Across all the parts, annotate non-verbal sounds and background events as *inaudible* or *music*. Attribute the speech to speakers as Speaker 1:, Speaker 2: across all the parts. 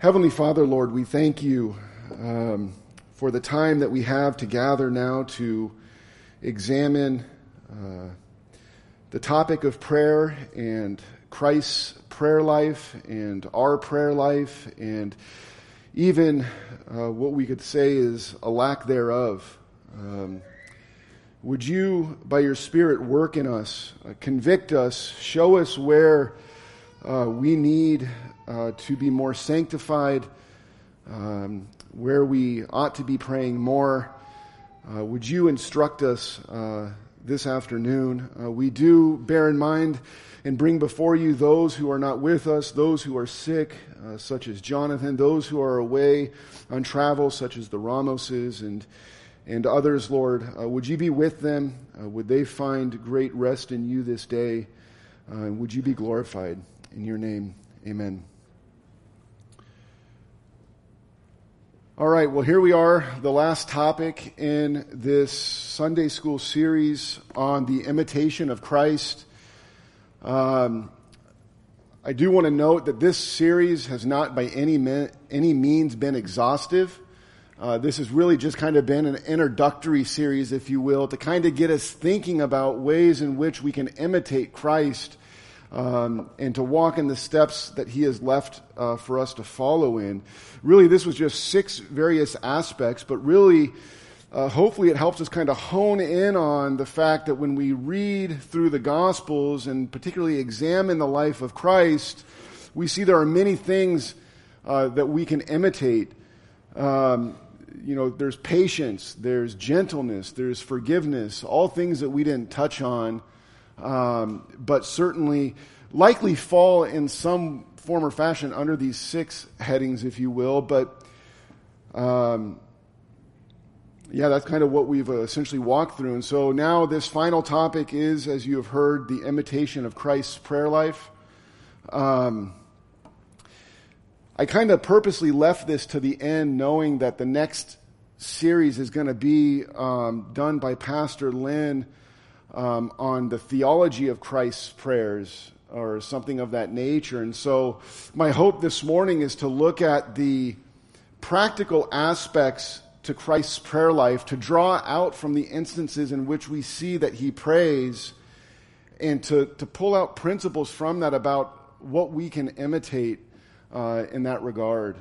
Speaker 1: Heavenly Father, Lord, we thank you um, for the time that we have to gather now to examine uh, the topic of prayer and Christ's prayer life and our prayer life and even uh, what we could say is a lack thereof. Um, would you, by your Spirit, work in us, uh, convict us, show us where uh, we need uh, to be more sanctified, um, where we ought to be praying more. Uh, would you instruct us uh, this afternoon? Uh, we do bear in mind and bring before you those who are not with us, those who are sick, uh, such as Jonathan, those who are away on travel, such as the Ramoses and and others, Lord. Uh, would you be with them? would they find great rest in you this day? would you be glorified in your name? Amen. All right, well, here we are, the last topic in this Sunday school series on the imitation of Christ. Um, I do want to note that this series has not by any, me- any means been exhaustive. Uh, this has really just kind of been an introductory series, if you will, to kind of get us thinking about ways in which we can imitate Christ um, and to walk in the steps that He has left uh, for us to follow in. Really, this was just six various aspects, but really, uh, hopefully, it helps us kind of hone in on the fact that when we read through the Gospels and particularly examine the life of Christ, we see there are many things uh, that we can imitate. Um, you know, there's patience, there's gentleness, there's forgiveness, all things that we didn't touch on um, but certainly likely fall in some form or fashion under these six headings, if you will. But um, yeah, that's kind of what we've uh, essentially walked through. And so now this final topic is, as you have heard, the imitation of Christ's prayer life. Um, I kind of purposely left this to the end, knowing that the next series is going to be um, done by Pastor Lynn um, on the theology of Christ's prayers or something of that nature. And so, my hope this morning is to look at the practical aspects to Christ's prayer life, to draw out from the instances in which we see that he prays, and to, to pull out principles from that about what we can imitate uh, in that regard.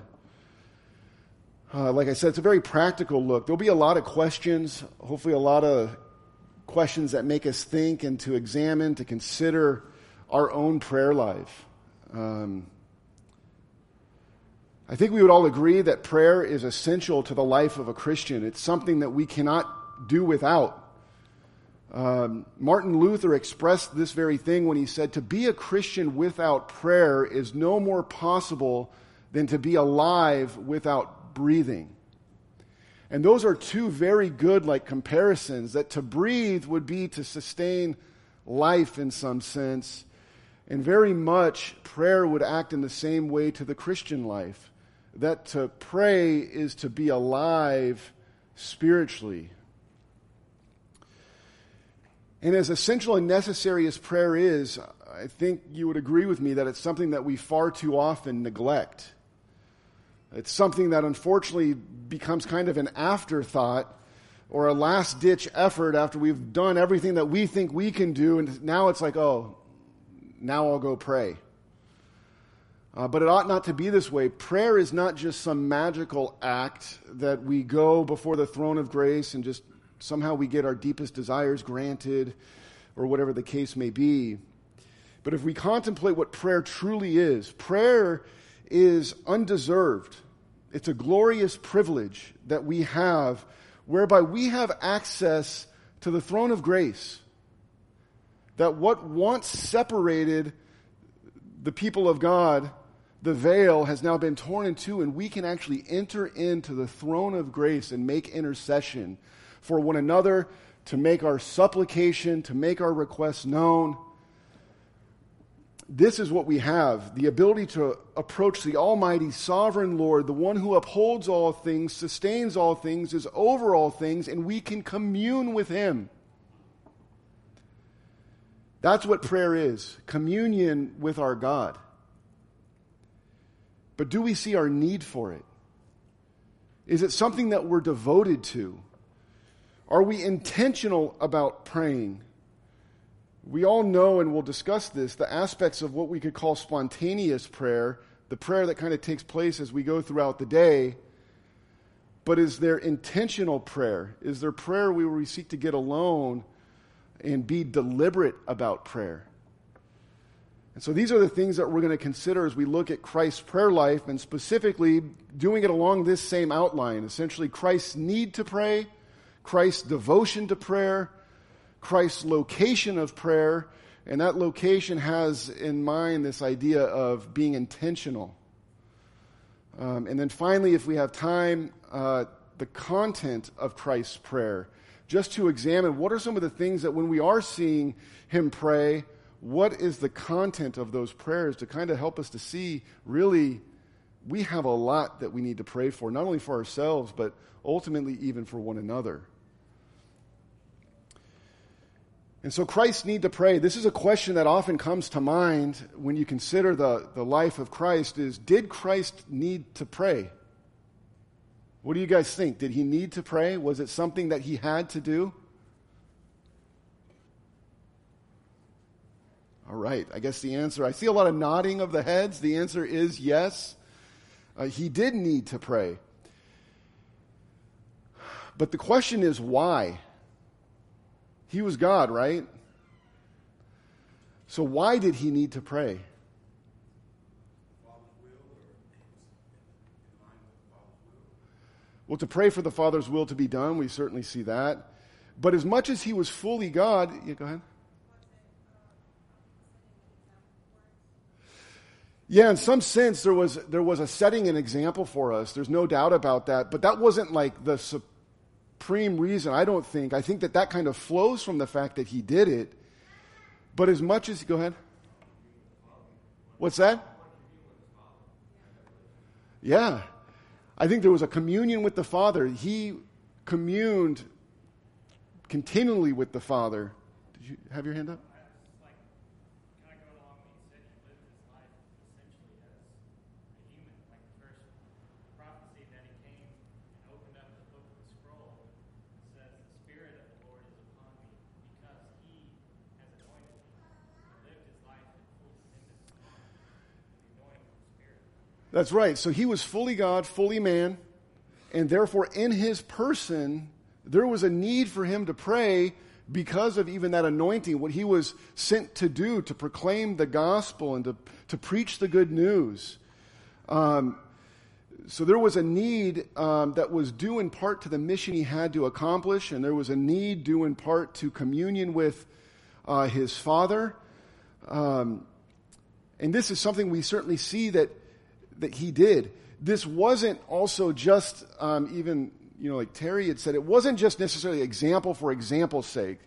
Speaker 1: Uh, like I said, it's a very practical look. There'll be a lot of questions, hopefully, a lot of questions that make us think and to examine, to consider our own prayer life. Um, I think we would all agree that prayer is essential to the life of a Christian. It's something that we cannot do without. Um, Martin Luther expressed this very thing when he said, To be a Christian without prayer is no more possible than to be alive without breathing. And those are two very good like comparisons that to breathe would be to sustain life in some sense. And very much prayer would act in the same way to the Christian life. That to pray is to be alive spiritually. And as essential and necessary as prayer is, I think you would agree with me that it's something that we far too often neglect. It's something that unfortunately becomes kind of an afterthought or a last ditch effort after we've done everything that we think we can do, and now it's like, oh, now I'll go pray. Uh, but it ought not to be this way. Prayer is not just some magical act that we go before the throne of grace and just somehow we get our deepest desires granted or whatever the case may be. But if we contemplate what prayer truly is, prayer is undeserved. It's a glorious privilege that we have whereby we have access to the throne of grace. That what once separated the people of God, the veil, has now been torn in two, and we can actually enter into the throne of grace and make intercession for one another, to make our supplication, to make our requests known this is what we have the ability to approach the Almighty Sovereign Lord, the one who upholds all things, sustains all things, is over all things, and we can commune with Him. That's what prayer is communion with our God. but do we see our need for it? Is it something that we're devoted to? Are we intentional about praying? We all know, and we'll discuss this, the aspects of what we could call spontaneous prayer, the prayer that kind of takes place as we go throughout the day. But is there intentional prayer? Is there prayer where we seek to get alone and be deliberate about prayer? And so these are the things that we're going to consider as we look at Christ's prayer life and specifically doing it along this same outline. Essentially, Christ's need to pray, Christ's devotion to prayer, Christ's location of prayer, and that location has in mind this idea of being intentional. Um, and then finally, if we have time, uh, the content of Christ's prayer, just to examine what are some of the things that when we are seeing him pray, what is the content of those prayers to kind of help us to see really we have a lot that we need to pray for, not only for ourselves, but ultimately even for one another. And so Christ's need to pray. This is a question that often comes to mind when you consider the, the life of Christ is did Christ need to pray? What do you guys think? Did he need to pray? Was it something that he had to do? All right, I guess the answer, I see a lot of nodding of the heads. The answer is yes. Uh, he did need to pray. But the question is why? He was God, right? So why did he need to pray? Well, to pray for the Father's will to be done, we certainly see that. But as much as he was fully God, yeah, go ahead. Yeah, in some sense, there was, there was a setting an example for us. There's no doubt about that. But that wasn't like the supreme reason, I don't think. I think that that kind of flows from the fact that he did it. But as much as, go ahead. What's that? Yeah. I think there was a communion with the Father. He communed continually with the Father. Did you have your hand up? That's right. So he was fully God, fully man, and therefore in his person, there was a need for him to pray because of even that anointing, what he was sent to do, to proclaim the gospel and to, to preach the good news. Um, so there was a need um, that was due in part to the mission he had to accomplish, and there was a need due in part to communion with uh, his father. Um, and this is something we certainly see that that he did. This wasn't also just, um, even, you know, like Terry had said, it wasn't just necessarily example for example's sake,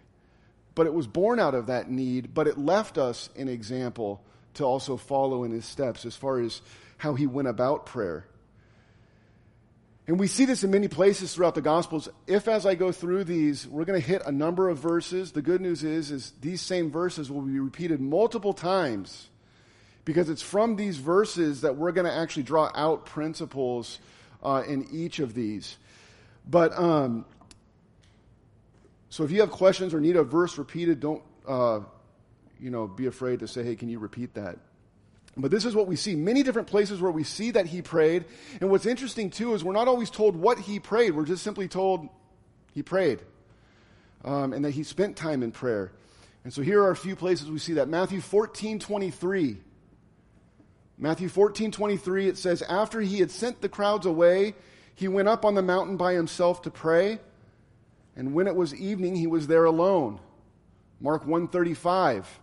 Speaker 1: but it was born out of that need, but it left us an example to also follow in his steps as far as how he went about prayer. And we see this in many places throughout the Gospels. If, as I go through these, we're going to hit a number of verses, the good news is, is these same verses will be repeated multiple times because it's from these verses that we're going to actually draw out principles uh, in each of these. But um, so if you have questions or need a verse repeated, don't uh, you know be afraid to say, "Hey, can you repeat that?" But this is what we see. Many different places where we see that he prayed. And what's interesting too is we're not always told what he prayed. We're just simply told he prayed. Um, and that he spent time in prayer. And so here are a few places we see that. Matthew 14, 23. Matthew 14, 23, it says, After he had sent the crowds away, he went up on the mountain by himself to pray. And when it was evening, he was there alone. Mark 135.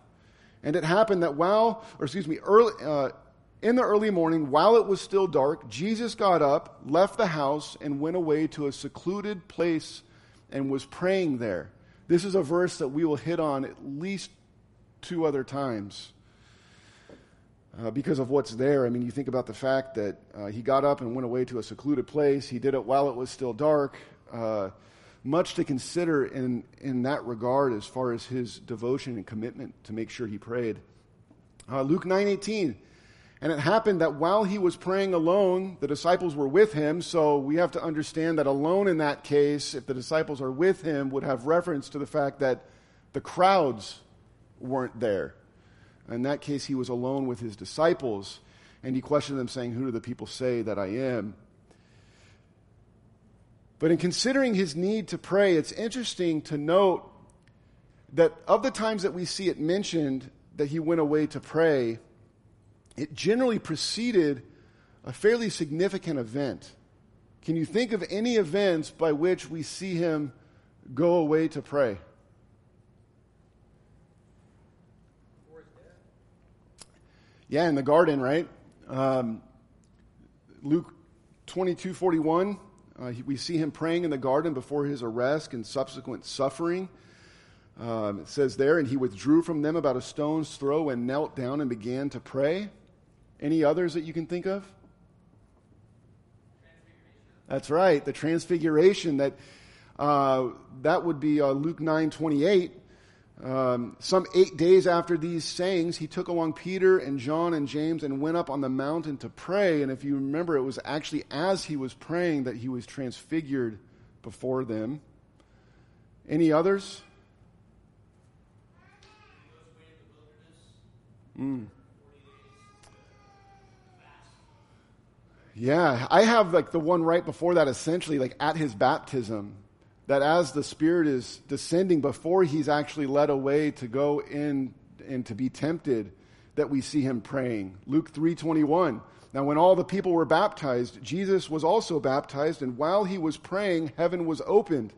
Speaker 1: And it happened that while, or excuse me, early, uh, in the early morning, while it was still dark, Jesus got up, left the house, and went away to a secluded place and was praying there. This is a verse that we will hit on at least two other times uh, because of what's there. I mean, you think about the fact that uh, he got up and went away to a secluded place. He did it while it was still dark. Uh, much to consider in, in that regard as far as his devotion and commitment to make sure he prayed. Uh, Luke 9.18, And it happened that while he was praying alone, the disciples were with him. So we have to understand that alone in that case, if the disciples are with him, would have reference to the fact that the crowds weren't there. In that case, he was alone with his disciples, and he questioned them, saying, Who do the people say that I am? But in considering his need to pray, it's interesting to note that of the times that we see it mentioned that he went away to pray, it generally preceded a fairly significant event. Can you think of any events by which we see him go away to pray? Yeah, in the garden, right? Um, Luke 22 41, uh, we see him praying in the garden before his arrest and subsequent suffering. Um, it says there, and he withdrew from them about a stone's throw and knelt down and began to pray. Any others that you can think of? That's right, the transfiguration. That uh, that would be uh, Luke nine twenty eight. Um, some eight days after these sayings, he took along Peter and John and James and went up on the mountain to pray. And if you remember, it was actually as he was praying that he was transfigured before them. Any others? Mm. Yeah, I have like the one right before that, essentially, like at his baptism that as the Spirit is descending before he's actually led away to go in and to be tempted, that we see him praying. Luke 3:21. Now when all the people were baptized, Jesus was also baptized, and while he was praying, heaven was opened.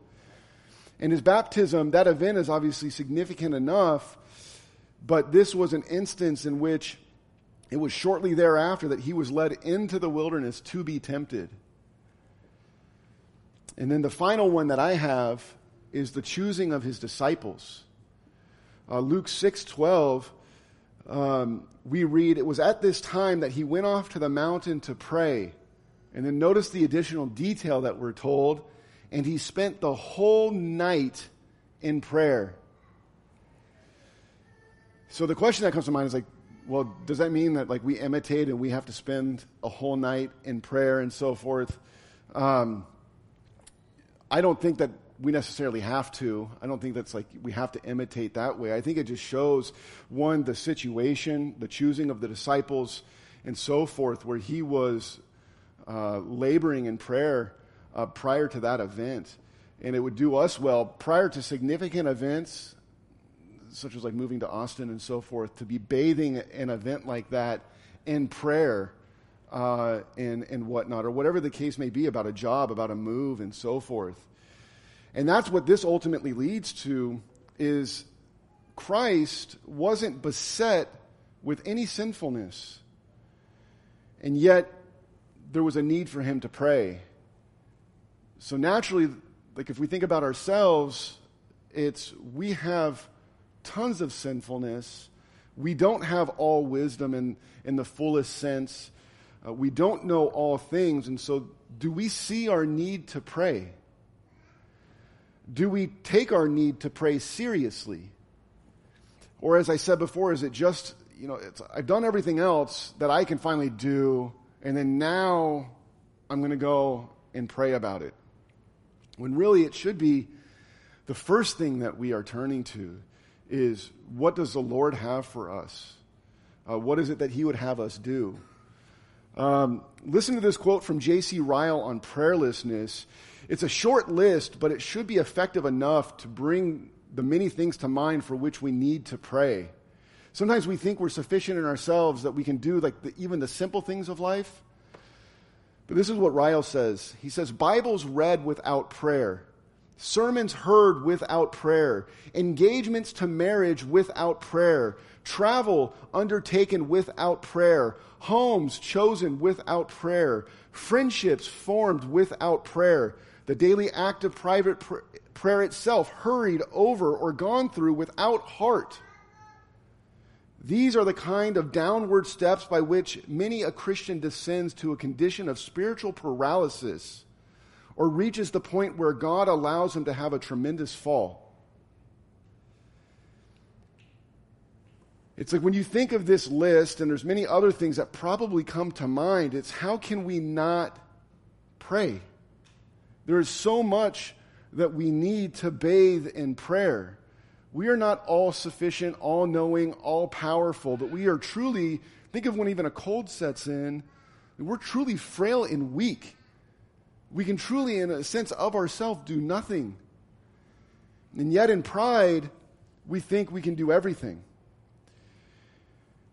Speaker 1: And his baptism, that event is obviously significant enough, but this was an instance in which it was shortly thereafter that he was led into the wilderness to be tempted. And then the final one that I have is the choosing of his disciples. Uh, Luke 6 12, um, we read, It was at this time that he went off to the mountain to pray. And then notice the additional detail that we're told. And he spent the whole night in prayer. So the question that comes to mind is like, well, does that mean that like we imitate and we have to spend a whole night in prayer and so forth? Um, I don't think that we necessarily have to. I don't think that's like we have to imitate that way. I think it just shows one the situation, the choosing of the disciples, and so forth, where he was uh, laboring in prayer uh, prior to that event, and it would do us well prior to significant events, such as like moving to Austin and so forth, to be bathing an event like that in prayer uh, and, and whatnot, or whatever the case may be about a job, about a move, and so forth. And that's what this ultimately leads to is Christ wasn't beset with any sinfulness. And yet there was a need for him to pray. So naturally, like if we think about ourselves, it's we have tons of sinfulness. We don't have all wisdom in, in the fullest sense. Uh, we don't know all things. And so, do we see our need to pray? Do we take our need to pray seriously? Or, as I said before, is it just, you know, I've done everything else that I can finally do, and then now I'm going to go and pray about it? When really it should be the first thing that we are turning to is what does the Lord have for us? Uh, what is it that He would have us do? Um, listen to this quote from J.C. Ryle on prayerlessness. It's a short list, but it should be effective enough to bring the many things to mind for which we need to pray. Sometimes we think we're sufficient in ourselves that we can do like the, even the simple things of life. But this is what Ryle says. He says, Bibles read without prayer, sermons heard without prayer, engagements to marriage without prayer, travel undertaken without prayer, homes chosen without prayer, friendships formed without prayer, the daily act of private pr- prayer itself hurried over or gone through without heart. These are the kind of downward steps by which many a Christian descends to a condition of spiritual paralysis or reaches the point where God allows him to have a tremendous fall. It's like when you think of this list, and there's many other things that probably come to mind, it's how can we not pray? There is so much that we need to bathe in prayer. We are not all sufficient, all knowing, all powerful, but we are truly, think of when even a cold sets in, we're truly frail and weak. We can truly, in a sense of ourselves, do nothing. And yet, in pride, we think we can do everything.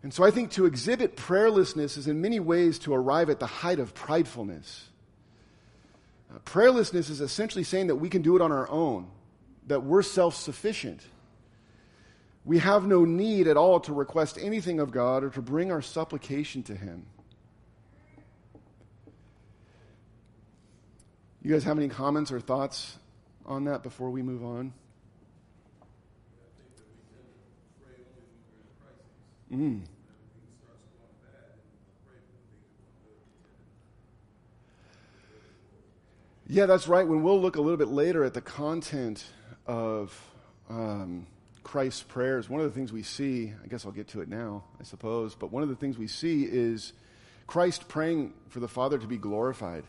Speaker 1: And so I think to exhibit prayerlessness is in many ways to arrive at the height of pridefulness. Uh, prayerlessness is essentially saying that we can do it on our own, that we're self sufficient. We have no need at all to request anything of God or to bring our supplication to Him. You guys have any comments or thoughts on that before we move on? Mm. Yeah, that's right. When we'll look a little bit later at the content of um, Christ's prayers, one of the things we see, I guess I'll get to it now, I suppose, but one of the things we see is Christ praying for the Father to be glorified.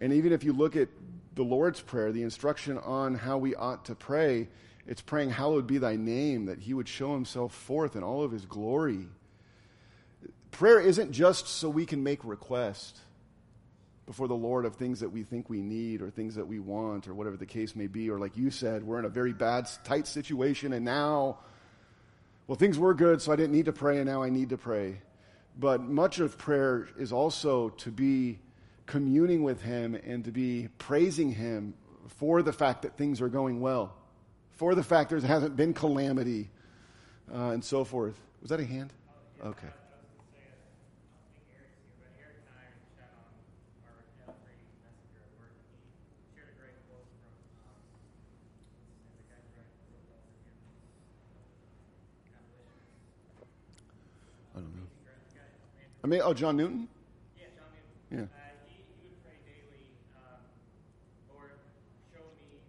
Speaker 1: And even if you look at the Lord's Prayer, the instruction on how we ought to pray, it's praying, Hallowed be thy name, that he would show himself forth in all of his glory. Prayer isn't just so we can make requests before the Lord of things that we think we need or things that we want or whatever the case may be. Or, like you said, we're in a very bad, tight situation, and now, well, things were good, so I didn't need to pray, and now I need to pray. But much of prayer is also to be communing with Him and to be praising Him for the fact that things are going well for the fact there hasn't been calamity uh, and so forth. Was that a hand? Okay. I don't know. I mean, oh, John Newton?
Speaker 2: Yeah, John Newton.
Speaker 1: Yeah.
Speaker 2: Uh, he, he would pray daily, um, Lord, show me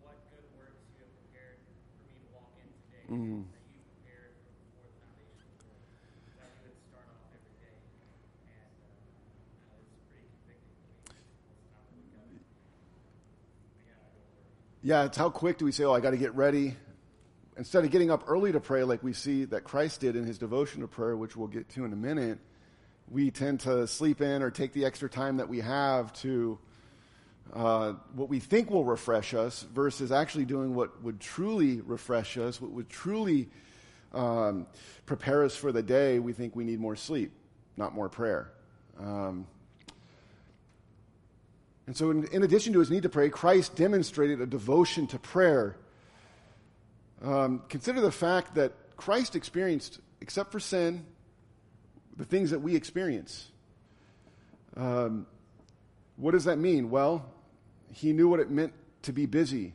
Speaker 2: what good works you have prepared for me to walk in today.
Speaker 1: Mhm.
Speaker 2: That you prepared from before the foundation of the world. That he would start off every day. And uh, uh, it's pretty convicting to me most of the time I wake up. I gotta go to work.
Speaker 1: Yeah, it's how quick do we say, oh, I got to get ready? Instead of getting up early to pray, like we see that Christ did in his devotion to prayer, which we'll get to in a minute, we tend to sleep in or take the extra time that we have to uh, what we think will refresh us versus actually doing what would truly refresh us, what would truly um, prepare us for the day. We think we need more sleep, not more prayer. Um, and so, in, in addition to his need to pray, Christ demonstrated a devotion to prayer. Um, consider the fact that Christ experienced, except for sin, the things that we experience. Um, what does that mean? Well, he knew what it meant to be busy.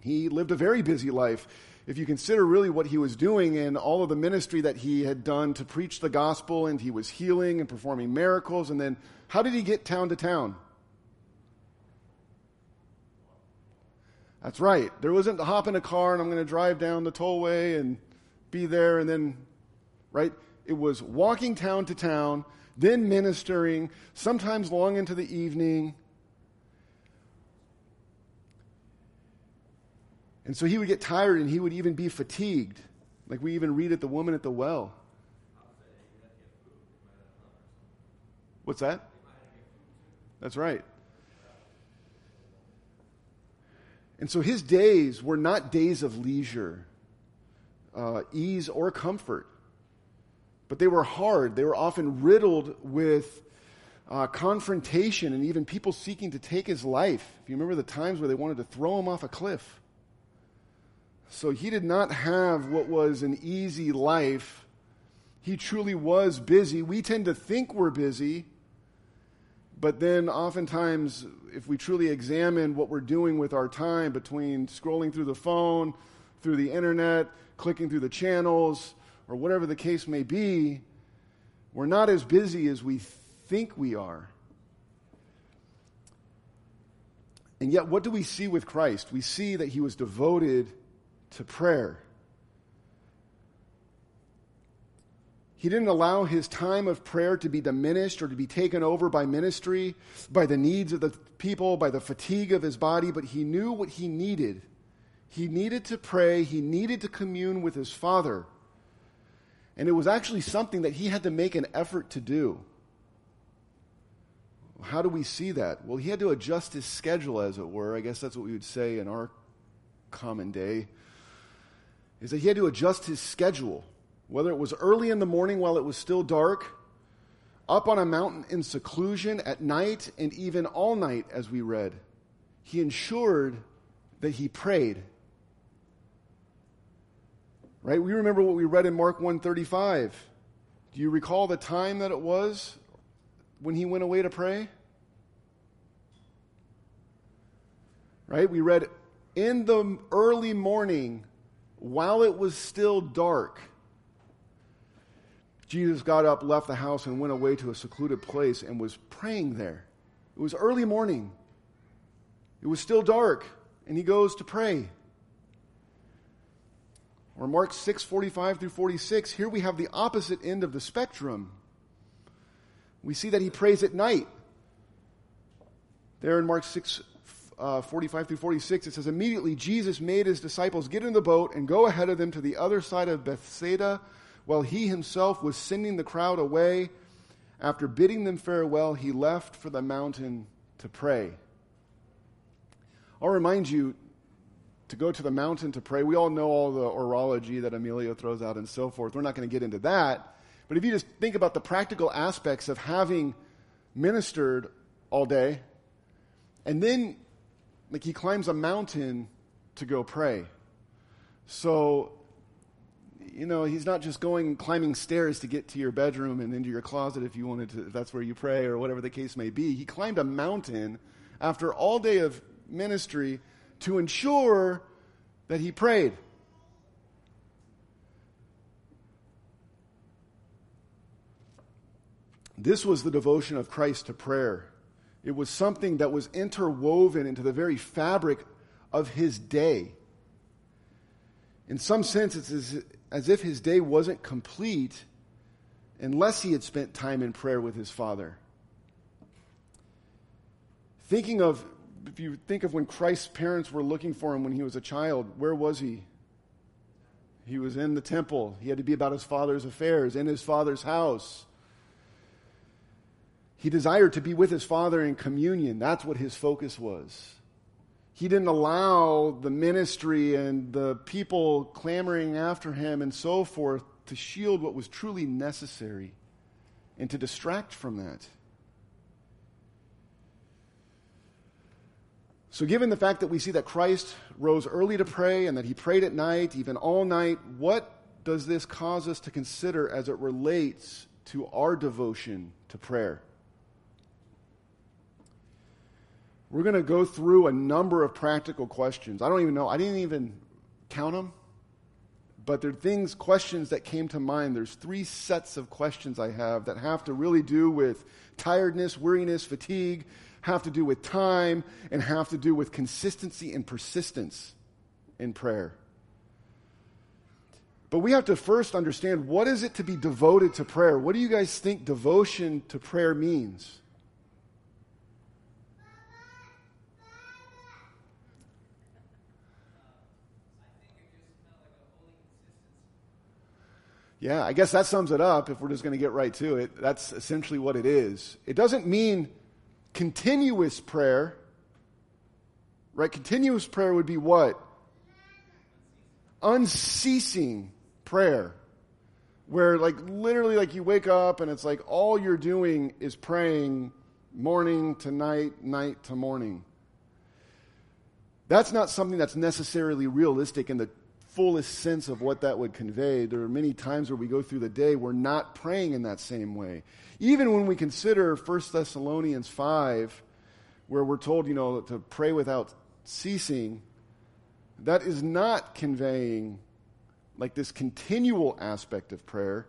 Speaker 1: He lived a very busy life. If you consider really what he was doing and all of the ministry that he had done to preach the gospel, and he was healing and performing miracles, and then how did he get town to town? That's right. There wasn't hop in a car and I'm going to drive down the tollway and be there and then, right? It was walking town to town, then ministering, sometimes long into the evening. And so he would get tired and he would even be fatigued. Like we even read at the woman at the well. What's that? That's right. And so his days were not days of leisure, uh, ease, or comfort, but they were hard. They were often riddled with uh, confrontation and even people seeking to take his life. If you remember the times where they wanted to throw him off a cliff. So he did not have what was an easy life. He truly was busy. We tend to think we're busy, but then oftentimes, if we truly examine what we're doing with our time between scrolling through the phone, through the internet, clicking through the channels, or whatever the case may be, we're not as busy as we think we are. And yet, what do we see with Christ? We see that he was devoted to prayer. He didn't allow his time of prayer to be diminished or to be taken over by ministry, by the needs of the people, by the fatigue of his body, but he knew what he needed. He needed to pray, he needed to commune with his Father. And it was actually something that he had to make an effort to do. How do we see that? Well, he had to adjust his schedule, as it were. I guess that's what we would say in our common day. Is that he had to adjust his schedule whether it was early in the morning while it was still dark, up on a mountain in seclusion at night, and even all night, as we read. He ensured that he prayed. Right? We remember what we read in Mark 135. Do you recall the time that it was when he went away to pray? Right? We read in the early morning while it was still dark. Jesus got up, left the house, and went away to a secluded place and was praying there. It was early morning. It was still dark, and he goes to pray. Or Mark 6, 45 through 46, here we have the opposite end of the spectrum. We see that he prays at night. There in Mark 6, uh, 45 through 46, it says, Immediately Jesus made his disciples get in the boat and go ahead of them to the other side of Bethsaida while he himself was sending the crowd away, after bidding them farewell, he left for the mountain to pray. I'll remind you to go to the mountain to pray. We all know all the orology that Emilio throws out and so forth. We're not going to get into that. But if you just think about the practical aspects of having ministered all day, and then like he climbs a mountain to go pray. So you know, he's not just going climbing stairs to get to your bedroom and into your closet if you wanted to, if that's where you pray or whatever the case may be. He climbed a mountain after all day of ministry to ensure that he prayed. This was the devotion of Christ to prayer. It was something that was interwoven into the very fabric of his day. In some sense, it's as, as if his day wasn't complete unless he had spent time in prayer with his father. Thinking of, if you think of when Christ's parents were looking for him when he was a child, where was he? He was in the temple. He had to be about his father's affairs, in his father's house. He desired to be with his father in communion. That's what his focus was he didn't allow the ministry and the people clamoring after him and so forth to shield what was truly necessary and to distract from that. So, given the fact that we see that Christ rose early to pray and that he prayed at night, even all night, what does this cause us to consider as it relates to our devotion to prayer? We're going to go through a number of practical questions. I don't even know, I didn't even count them, but they're things, questions that came to mind. There's three sets of questions I have that have to really do with tiredness, weariness, fatigue, have to do with time, and have to do with consistency and persistence in prayer. But we have to first understand what is it to be devoted to prayer? What do you guys think devotion to prayer means? Yeah, I guess that sums it up if we're just going to get right to it. That's essentially what it is. It doesn't mean continuous prayer. Right? Continuous prayer would be what? Unceasing prayer. Where like literally like you wake up and it's like all you're doing is praying morning to night, night to morning. That's not something that's necessarily realistic in the fullest sense of what that would convey. There are many times where we go through the day, we're not praying in that same way. Even when we consider 1 Thessalonians 5, where we're told, you know, to pray without ceasing, that is not conveying like this continual aspect of prayer.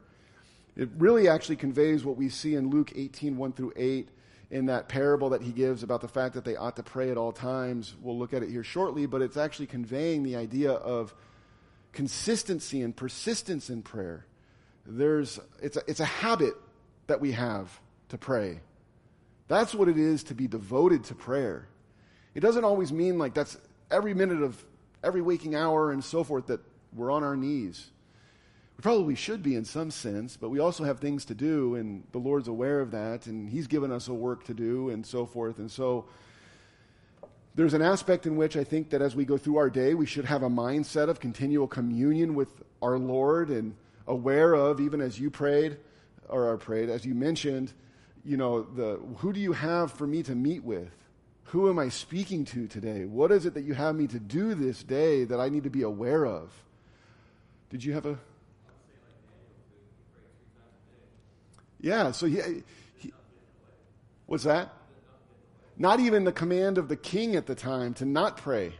Speaker 1: It really actually conveys what we see in Luke 18, 1 through 8, in that parable that he gives about the fact that they ought to pray at all times. We'll look at it here shortly, but it's actually conveying the idea of consistency and persistence in prayer. There's, it's, a, it's a habit that we have to pray. That's what it is to be devoted to prayer. It doesn't always mean like that's every minute of every waking hour and so forth that we're on our knees. We probably should be in some sense, but we also have things to do, and the Lord's aware of that, and He's given us a work to do, and so forth. And so, there's an aspect in which I think that as we go through our day, we should have a mindset of continual communion with our Lord and aware of, even as you prayed, or I prayed, as you mentioned, you know, the who do you have for me to meet with? Who am I speaking to today? What is it that you have me to do this day that I need to be aware of? Did you have a Yeah, so he, he, what's that? Not even the command of the king at the time to not pray.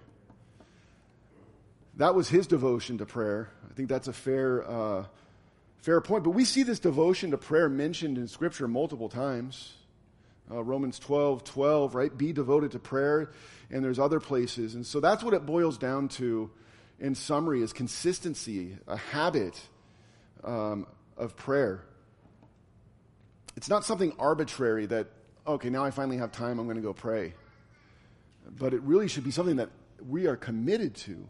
Speaker 1: That was his devotion to prayer. I think that's a fair, uh, fair point. But we see this devotion to prayer mentioned in Scripture multiple times. Uh, Romans 12, 12, right? Be devoted to prayer. And there's other places. And so that's what it boils down to in summary is consistency, a habit um, of prayer. It's not something arbitrary that, okay, now I finally have time, I'm going to go pray. But it really should be something that we are committed to.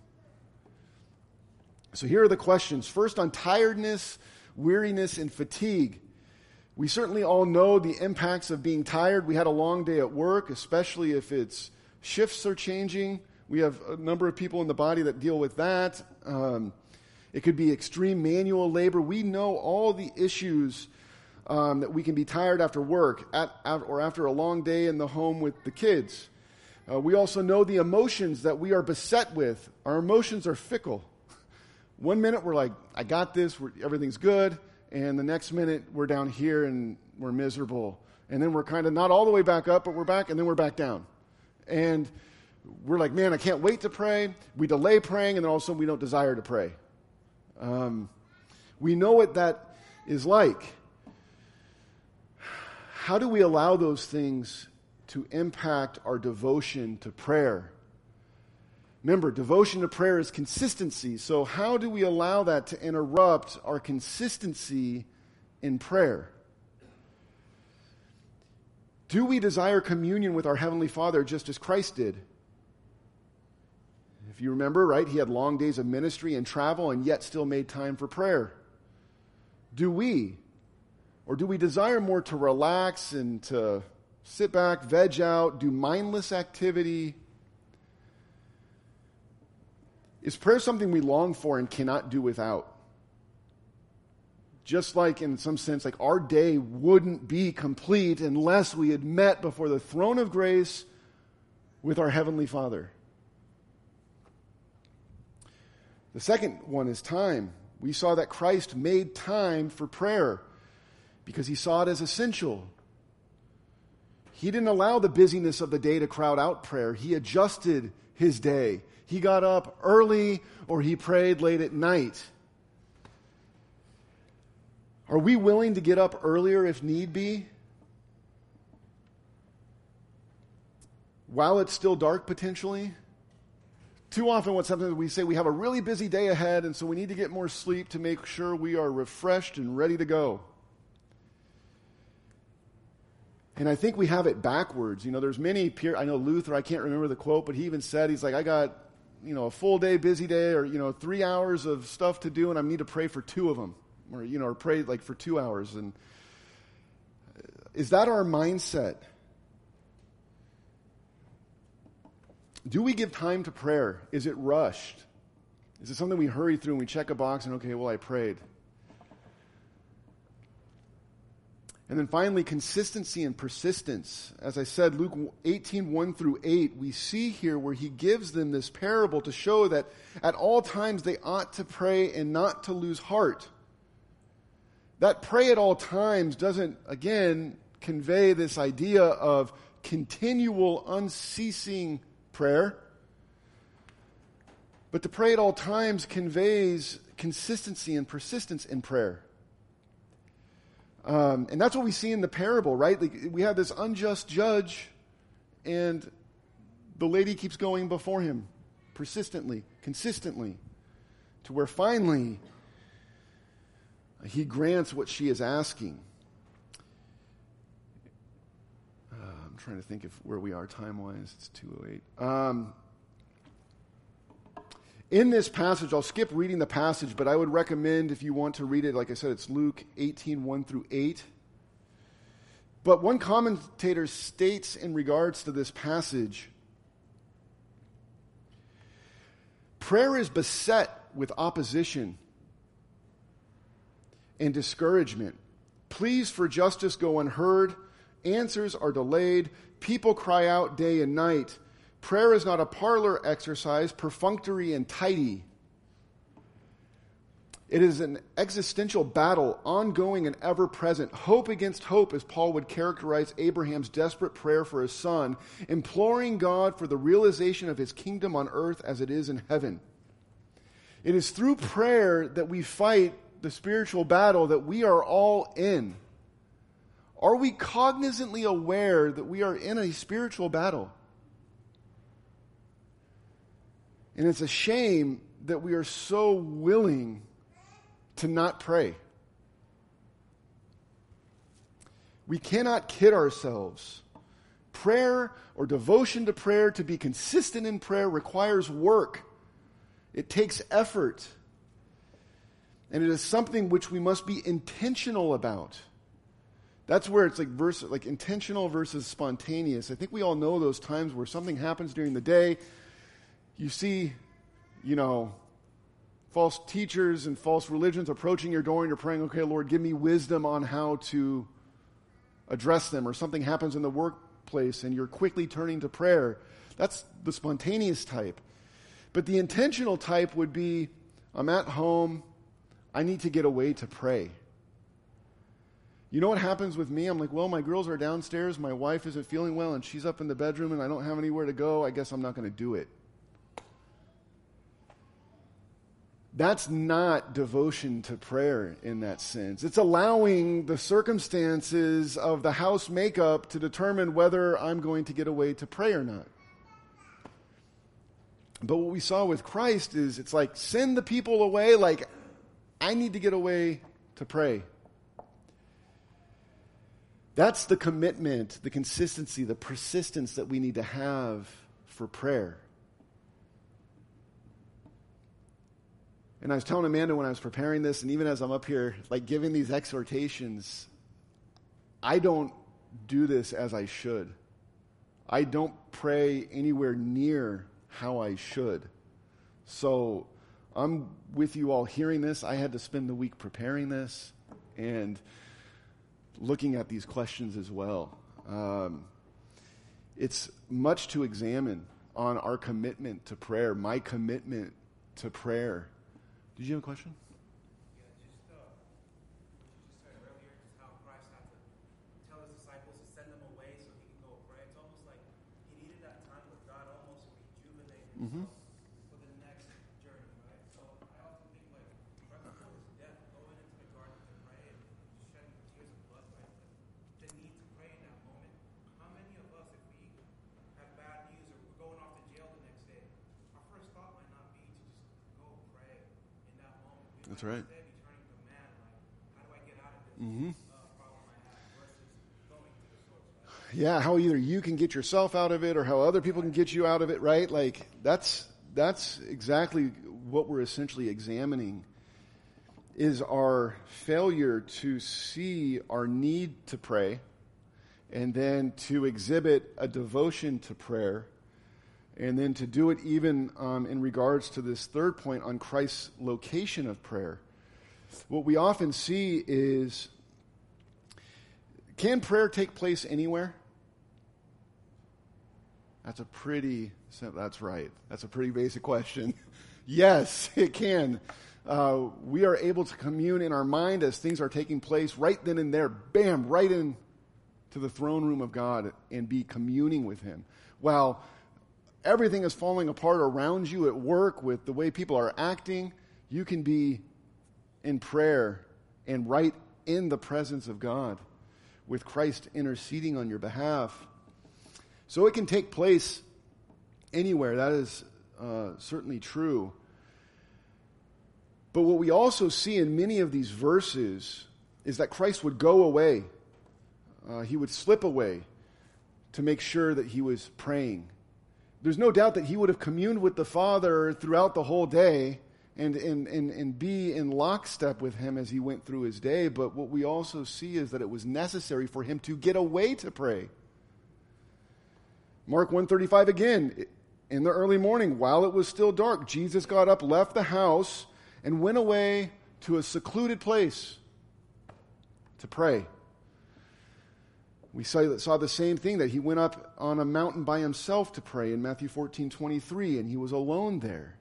Speaker 1: So here are the questions. First, on tiredness, weariness, and fatigue. We certainly all know the impacts of being tired. We had a long day at work, especially if it's shifts are changing. We have a number of people in the body that deal with that. Um, it could be extreme manual labor. We know all the issues um, that we can be tired after work at, at, or after a long day in the home with the kids. Uh, we also know the emotions that we are beset with. Our emotions are fickle. One minute we're like, I got this, everything's good. And the next minute we're down here and we're miserable. And then we're kind of not all the way back up, but we're back, and then we're back down. And we're like, man, I can't wait to pray. We delay praying, and then all of a sudden we don't desire to pray. Um, we know what that is like how do we allow those things to impact our devotion to prayer? Remember, devotion to prayer is consistency. So, how do we allow that to interrupt our consistency in prayer? Do we desire communion with our Heavenly Father just as Christ did? If you remember, right, he had long days of ministry and travel and yet still made time for prayer. Do we? Or do we desire more to relax and to sit back, veg out, do mindless activity? Is prayer something we long for and cannot do without? Just like, in some sense, like our day wouldn't be complete unless we had met before the throne of grace with our Heavenly Father. The second one is time. We saw that Christ made time for prayer because he saw it as essential. He didn't allow the busyness of the day to crowd out prayer. He adjusted his day. He got up early or he prayed late at night. Are we willing to get up earlier if need be? While it's still dark potentially? Too often, what's happening is we say we have a really busy day ahead, and so we need to get more sleep to make sure we are refreshed and ready to go. And I think we have it backwards. You know, there's many peer, I know Luther, I can't remember the quote, but he even said, he's like, I got, you know, a full day, busy day, or, you know, three hours of stuff to do, and I need to pray for two of them. Or, you know, or pray like for two hours. And uh, is that our mindset? Do we give time to prayer? Is it rushed? Is it something we hurry through and we check a box and, okay, well, I prayed? And then finally, consistency and persistence. As I said, Luke 18, 1 through 8, we see here where he gives them this parable to show that at all times they ought to pray and not to lose heart. That pray at all times doesn't, again, convey this idea of continual, unceasing prayer. But to pray at all times conveys consistency and persistence in prayer. Um, and that's what we see in the parable, right? Like we have this unjust judge, and the lady keeps going before him persistently, consistently, to where finally he grants what she is asking. Uh, I'm trying to think of where we are time wise. It's 208. Um, in this passage, I'll skip reading the passage, but I would recommend if you want to read it, like I said, it's Luke 18 1 through 8. But one commentator states in regards to this passage prayer is beset with opposition and discouragement. Pleas for justice go unheard, answers are delayed, people cry out day and night. Prayer is not a parlor exercise, perfunctory and tidy. It is an existential battle, ongoing and ever present. Hope against hope, as Paul would characterize Abraham's desperate prayer for his son, imploring God for the realization of his kingdom on earth as it is in heaven. It is through prayer that we fight the spiritual battle that we are all in. Are we cognizantly aware that we are in a spiritual battle? And it's a shame that we are so willing to not pray. We cannot kid ourselves. Prayer or devotion to prayer, to be consistent in prayer, requires work. It takes effort. And it is something which we must be intentional about. That's where it's like verse, like intentional versus spontaneous. I think we all know those times where something happens during the day. You see, you know, false teachers and false religions approaching your door and you're praying, okay, Lord, give me wisdom on how to address them, or something happens in the workplace and you're quickly turning to prayer. That's the spontaneous type. But the intentional type would be I'm at home, I need to get away to pray. You know what happens with me? I'm like, well, my girls are downstairs, my wife isn't feeling well, and she's up in the bedroom, and I don't have anywhere to go. I guess I'm not going to do it. That's not devotion to prayer in that sense. It's allowing the circumstances of the house makeup to determine whether I'm going to get away to pray or not. But what we saw with Christ is it's like send the people away, like I need to get away to pray. That's the commitment, the consistency, the persistence that we need to have for prayer. And I was telling Amanda when I was preparing this, and even as I'm up here, like giving these exhortations, I don't do this as I should. I don't pray anywhere near how I should. So I'm with you all hearing this. I had to spend the week preparing this and looking at these questions as well. Um, it's much to examine on our commitment to prayer, my commitment to prayer did you have a question?
Speaker 2: Yeah, just uh, what you just said earlier, just how Christ had to tell his disciples to send them away so he could go pray. It's almost like he needed that time with God almost to rejuvenate himself
Speaker 1: Mhm.
Speaker 2: for the next journey, right? So I often think like right before his death, going into the garden to pray and just shedding tears of blood, right? The, the need to pray in that moment. How many of us, if we have bad news or we're going off to jail the next day, our first thought might not be to just go pray in that moment. We
Speaker 1: That's
Speaker 2: might
Speaker 1: right.
Speaker 2: instead be turning to man, like, how do I get out of this
Speaker 1: Mhm.
Speaker 2: uh, problem I have versus going to the source, right?
Speaker 1: Yeah, how either you can get yourself out of it or how other people can get you out of it, right? Like that's that's exactly what we're essentially examining is our failure to see our need to pray and then to exhibit a devotion to prayer and then to do it even um, in regards to this third point on Christ's location of prayer. What we often see is can prayer take place anywhere? That's a pretty, that's right. That's a pretty basic question. *laughs* yes, *laughs* it can. Uh, we are able to commune in our mind as things are taking place right then and there, bam, right in to the throne room of God and be communing with Him. While everything is falling apart around you at work with the way people are acting, you can be in prayer and right in the presence of God with Christ interceding on your behalf. So it can take place anywhere. That is uh, certainly true. But what we also see in many of these verses is that Christ would go away. Uh, he would slip away to make sure that he was praying. There's no doubt that he would have communed with the Father throughout the whole day and, and, and, and be in lockstep with him as he went through his day. But what we also see is that it was necessary for him to get away to pray. Mark 135 again. In the early morning, while it was still dark, Jesus got up, left the house, and went away to a secluded place to pray. We saw, the same thing that he went up on a mountain by himself to pray in Matthew 14 23, and he was alone there.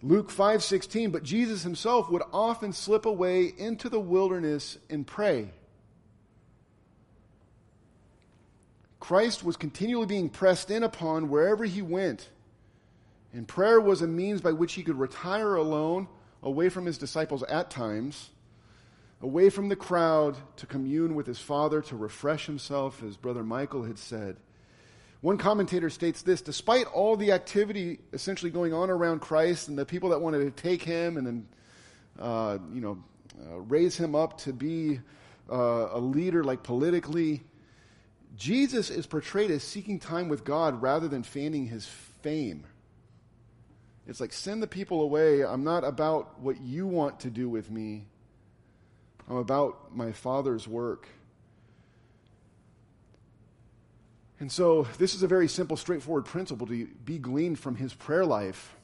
Speaker 1: Luke 5:16 but Jesus himself would often slip away into the wilderness and pray. Christ was continually being pressed in upon wherever he went. And prayer was a means by which he could retire alone, away from his disciples at times, away from the crowd to commune with his Father, to refresh himself, as Brother Michael had said. One commentator states this despite all the activity essentially going on around Christ and the people that wanted to take him and then, uh, you know, uh, raise him up to be uh, a leader, like politically, Jesus is portrayed as seeking time with God rather than fanning his fame. It's like, send the people away. I'm not about what you want to do with me, I'm about my Father's work. And so, this is a very simple, straightforward principle to be gleaned from his prayer life.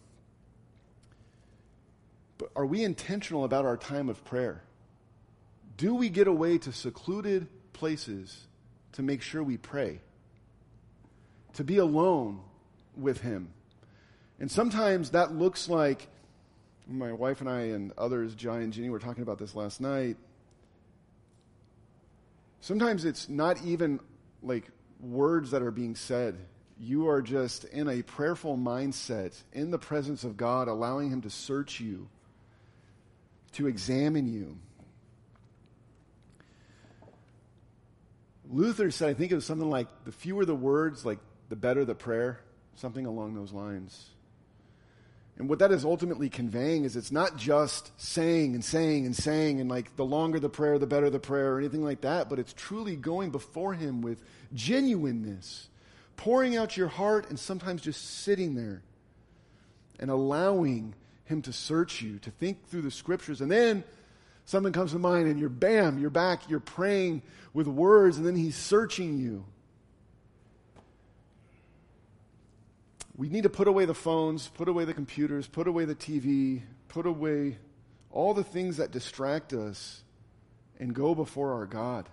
Speaker 1: But are we intentional about our time of prayer? Do we get away to secluded places to make sure we pray? To be alone with him? And sometimes that looks like my wife and I and others, Jai and Ginny, were talking about this last night. Sometimes it's not even like words that are being said. You are just in a prayerful mindset, in the presence of God, allowing Him to search you, to examine you. Luther said, I think it was something like the fewer the words, like the better the prayer, something along those lines. And what that is ultimately conveying is it's not just saying and saying and saying, and like the longer the prayer, the better the prayer, or anything like that, but it's truly going before Him with genuineness, pouring out your heart, and sometimes just sitting there and allowing Him to search you, to think through the scriptures. And then something comes to mind, and you're bam, you're back, you're praying with words, and then He's searching you. we need to put away the phones, put away the computers, put away the TV, put away all the things that distract us and go before our God.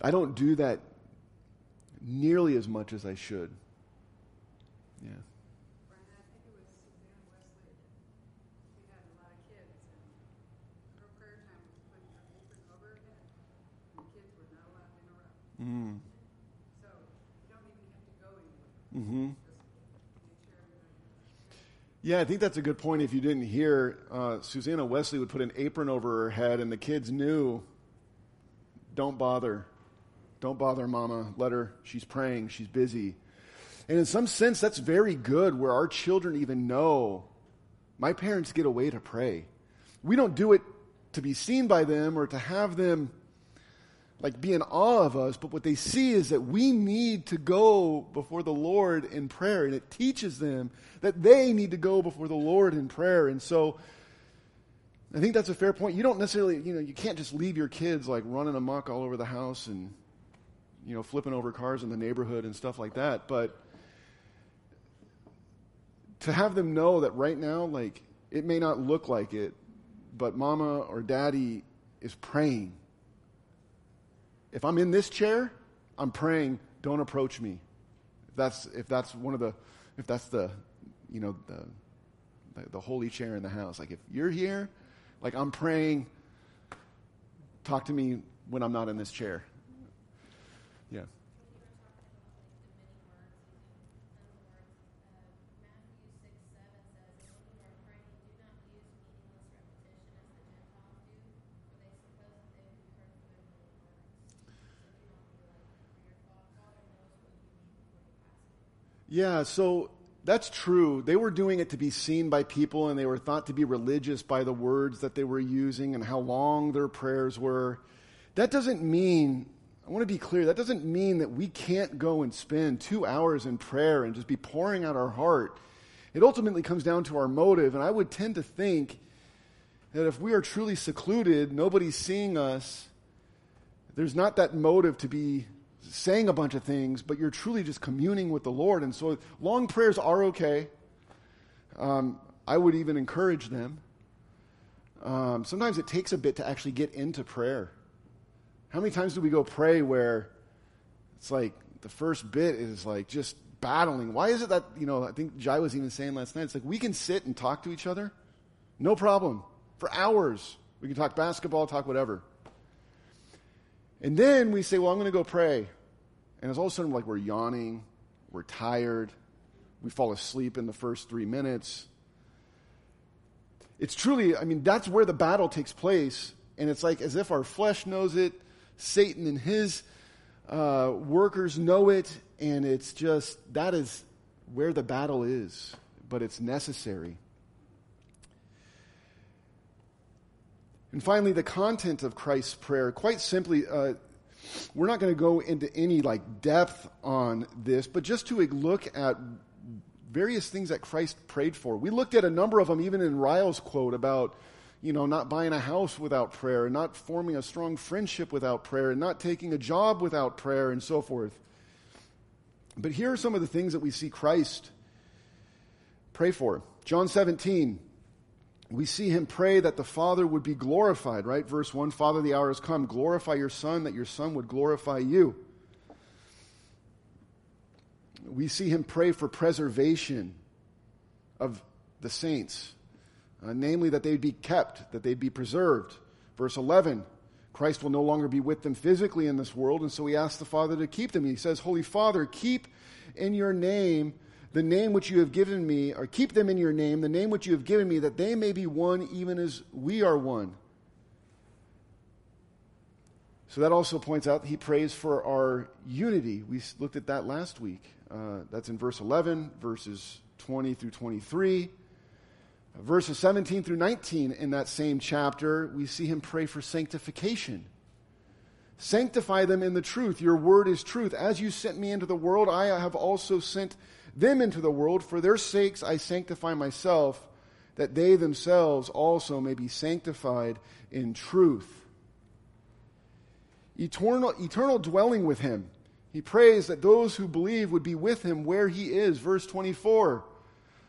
Speaker 1: I don't do that nearly as much as I should. Yeah. Mm. Mm-hmm. Yeah, I think that's a good point. If you didn't hear, uh, Susanna Wesley would put an apron over her head, and the kids knew, don't bother. Don't bother mama. Let her, she's praying, she's busy. And in some sense, that's very good where our children even know my parents get away to pray. We don't do it to be seen by them or to have them like be in awe of us, but what they see is that we need to go before the Lord in prayer. And it teaches them that they need to go before the Lord in prayer. And so I think that's a fair point. You don't necessarily, you know, you can't just leave your kids like running amok all over the house and, you know, flipping over cars in the neighborhood and stuff like that. But to have them know that right now, like, it may not look like it, but mama or daddy is praying if I'm in this chair, I'm praying, don't approach me. If that's, if that's one of the, if that's the, you know, the, the, the holy chair in the house. Like if you're here, like I'm praying, talk to me when I'm not in this chair. Yeah, so that's true. They were doing it to be seen by people, and they were thought to be religious by the words that they were using and how long their prayers were. That doesn't mean, I want to be clear, that doesn't mean that we can't go and spend two hours in prayer and just be pouring out our heart. It ultimately comes down to our motive, and I would tend to think that if we are truly secluded, nobody's seeing us, there's not that motive to be saying a bunch of things, but you're truly just communing with the Lord. And so long prayers are okay. Um, I would even encourage them. Um, sometimes it takes a bit to actually get into prayer. How many times do we go pray where it's like the first bit is like just battling? Why is it that, you know, I think Jai was even saying last night, it's like we can sit and talk to each other, no problem, for hours. We can talk basketball, talk whatever. And then we say, well, I'm going to go pray. And it's all of a sudden like we're yawning, we're tired, we fall asleep in the first three minutes. It's truly, I mean, that's where the battle takes place. And it's like as if our flesh knows it, Satan and his uh, workers know it, and it's just, that is where the battle is, but it's necessary. And finally, the content of Christ's prayer. Quite simply, uh, we're not going to go into any like depth on this, but just to look at various things that Christ prayed for. We looked at a number of them, even in Ryle's quote about, you know, not buying a house without prayer, and not forming a strong friendship without prayer, and not taking a job without prayer, and so forth. But here are some of the things that we see Christ pray for. John 17 we see him pray that the Father would be glorified, right? Verse 1 Father, the hour has come. Glorify your Son, that your Son would glorify you. We see him pray for preservation of the saints, uh, namely that they'd be kept, that they'd be preserved. Verse 11 Christ will no longer be with them physically in this world, and so he asks the Father to keep them. He says, Holy Father, keep in your name the name which you have given me, or keep them in your name, the name which you have given me, that they may be one even as we are one. So that also points out he prays for our unity. We looked at that last week. Uh, that's in verse 11, verses 20 through 23. Uh, verses 17 through 19 in that same chapter, we see him pray for sanctification. Sanctify them in the truth. Your word is truth. As you sent me into the world, I have also sent them into the world. For their sakes I sanctify myself, that they themselves also may be sanctified in truth. Eternal, eternal dwelling with him. He prays that those who believe would be with him where he is. Verse 24.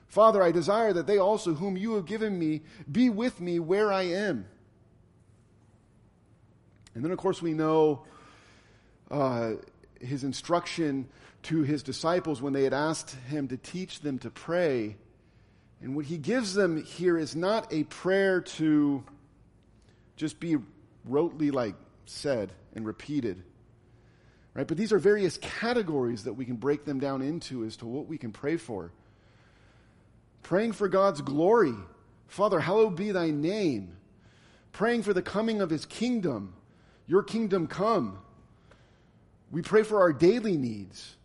Speaker 1: Father, I desire that they also, whom you have given me, be with me where I am. And then, of course, we know uh, his instruction to his disciples when they had asked him to teach them to pray. And what he gives them here is not a prayer to just be rotely like said and repeated. Right? But these are various categories that we can break them down into as to what we can pray for. Praying for God's glory. Father, hallowed be thy name. Praying for the coming of his kingdom. Your kingdom come. We pray for our daily needs.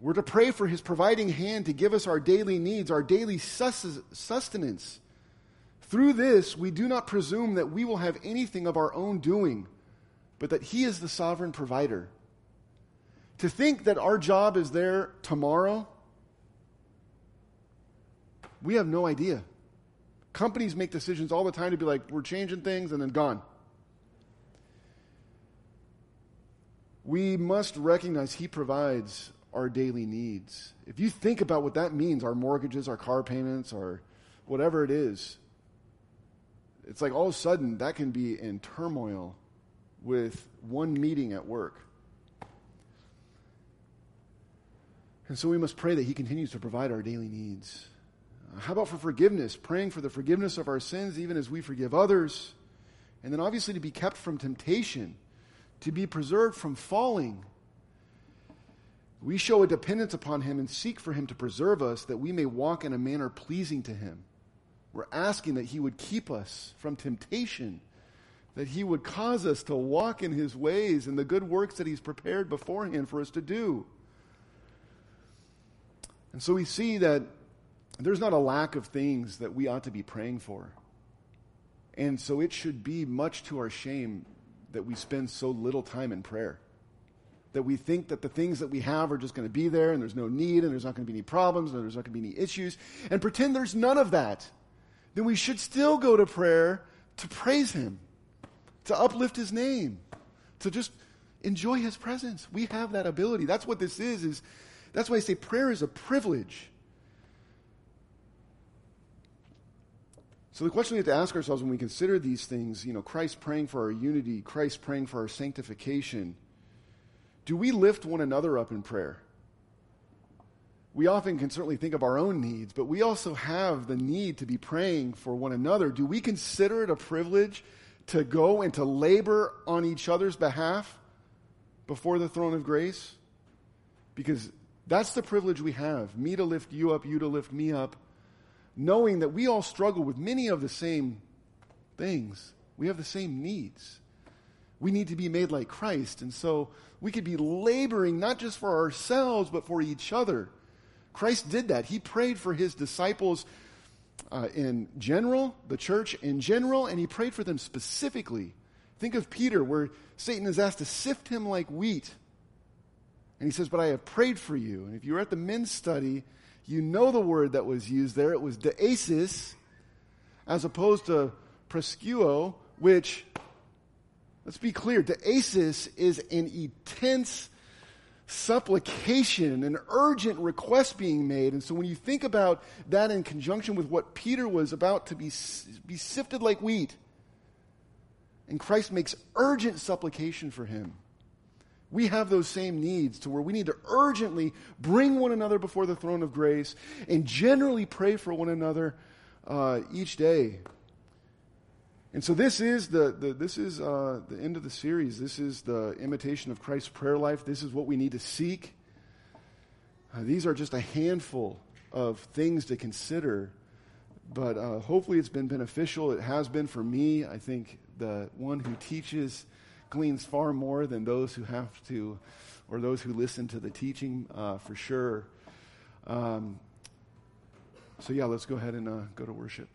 Speaker 1: We're to pray for his providing hand to give us our daily needs, our daily sustenance. Through this, we do not presume that we will have anything of our own doing, but that he is the sovereign provider. To think that our job is there tomorrow, we have no idea. Companies make decisions all the time to be like, we're changing things and then gone. We must recognize He provides our daily needs. If you think about what that means, our mortgages, our car payments, or whatever it is, it's like all of a sudden that can be in turmoil with one meeting at work. And so we must pray that He continues to provide our daily needs. How about for forgiveness? Praying for the forgiveness of our sins, even as we forgive others. And then obviously to be kept from temptation, to be preserved from falling we show a dependence upon Him and seek for Him to preserve us that we may walk in a manner pleasing to Him. We're asking that He would keep us from temptation, that He would cause us to walk in His ways and the good works that He's prepared beforehand for us to do. And so we see that there's not a lack of things that we ought to be praying for. And so it should be much to our shame that we spend so little time in prayer. That we think that the things that we have are just going to be there and there's no need and there's not going to be any problems and there's not going to be any issues and pretend there's none of that. Then we should still go to prayer to praise Him, to uplift His name, to just enjoy His presence. We have that ability. That's what this is, is that's why I say prayer is a privilege. So the question we have to ask ourselves when we consider these things, you know, Christ praying for our unity, Christ praying for our sanctification, do we lift one another up in prayer? We often can certainly think of our own needs, but we also have the need to be praying for one another. Do we consider it a privilege to go and to labor on each other's behalf before the throne of grace? Because that's the privilege we have me to lift you up, you to lift me up knowing that we all struggle with many of the same things. We have the same needs. We need to be made like Christ. And so we could be laboring not just for ourselves, but for each other. Christ did that. He prayed for his disciples uh, in general, the church in general, and he prayed for them specifically. Think of Peter, where Satan is asked to sift him like wheat. And he says, But I have prayed for you. And if you were at the men's study, you know the word that was used there. It was deesis, as opposed to prescuo, which, let's be clear, deesis is an intense supplication, an urgent request being made. And so when you think about that in conjunction with what Peter was about to be, be sifted like wheat, and Christ makes urgent supplication for him. We have those same needs to where we need to urgently bring one another before the throne of grace and generally pray for one another uh, each day. And so this is the, the this is uh, the end of the series. This is the imitation of Christ's prayer life. This is what we need to seek. Uh, these are just a handful of things to consider, but uh, hopefully it's been beneficial. It has been for me. I think the one who teaches gleans far more than those who have to, or those who listen to the teaching uh, for sure. Um, so, yeah, let's go ahead and uh, go to worship.